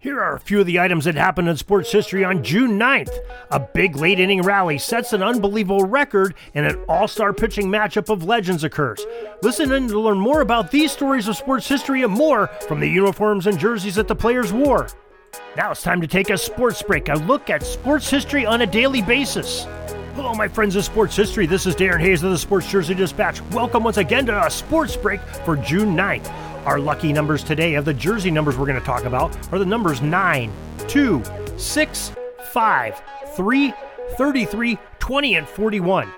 Here are a few of the items that happened in sports history on June 9th. A big late inning rally sets an unbelievable record, and an all star pitching matchup of legends occurs. Listen in to learn more about these stories of sports history and more from the uniforms and jerseys that the players wore. Now it's time to take a sports break, a look at sports history on a daily basis. Hello, my friends of sports history. This is Darren Hayes of the Sports Jersey Dispatch. Welcome once again to a sports break for June 9th. Our lucky numbers today of the jersey numbers we're going to talk about are the numbers 9, 2, 6, 5, 3, 33, 20, and 41.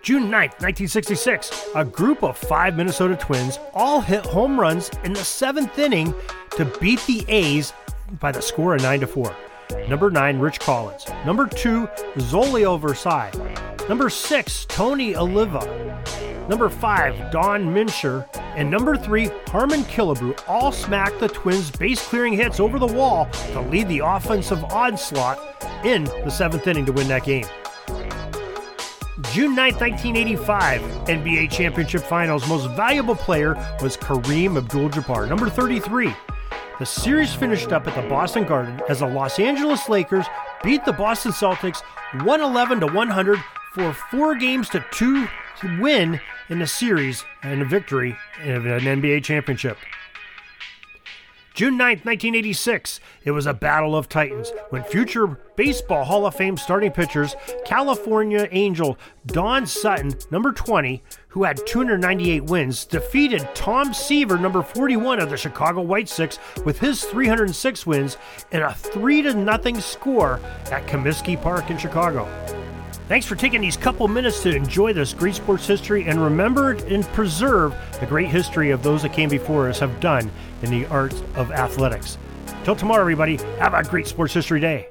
June 9th, 1966, a group of five Minnesota Twins all hit home runs in the seventh inning to beat the A's by the score of 9 to 4. Number 9, Rich Rollins. Number 2, Zoilo Versalles. Number 6, Tony Oliva. Number 5, Don Mincher. And number 3, Harmon Killebrew all smacked the Twins' base clearing hits over the wall to lead the offensive onslaught in the seventh inning to win that game. June 9, 1985, NBA Championship Finals. Most valuable player was Kareem Abdul Jabbar, number 33. The series finished up at the Boston Garden as the Los Angeles Lakers beat the Boston Celtics 111 to 100 for four games to two to win in the series and a victory in an NBA championship. June 9, 1986, it was a battle of titans when future Baseball Hall of Fame starting pitchers, California Angel Don Sutton, number 20, who had 298 wins, defeated Tom Seaver, number 41 of the Chicago White Sox, with his 306 wins in a 3 0 score at Comiskey Park in Chicago. Thanks for taking these couple minutes to enjoy this great sports history and remember and preserve the great history of those that came before us have done in the art of athletics. Till tomorrow, everybody, have a great sports history day.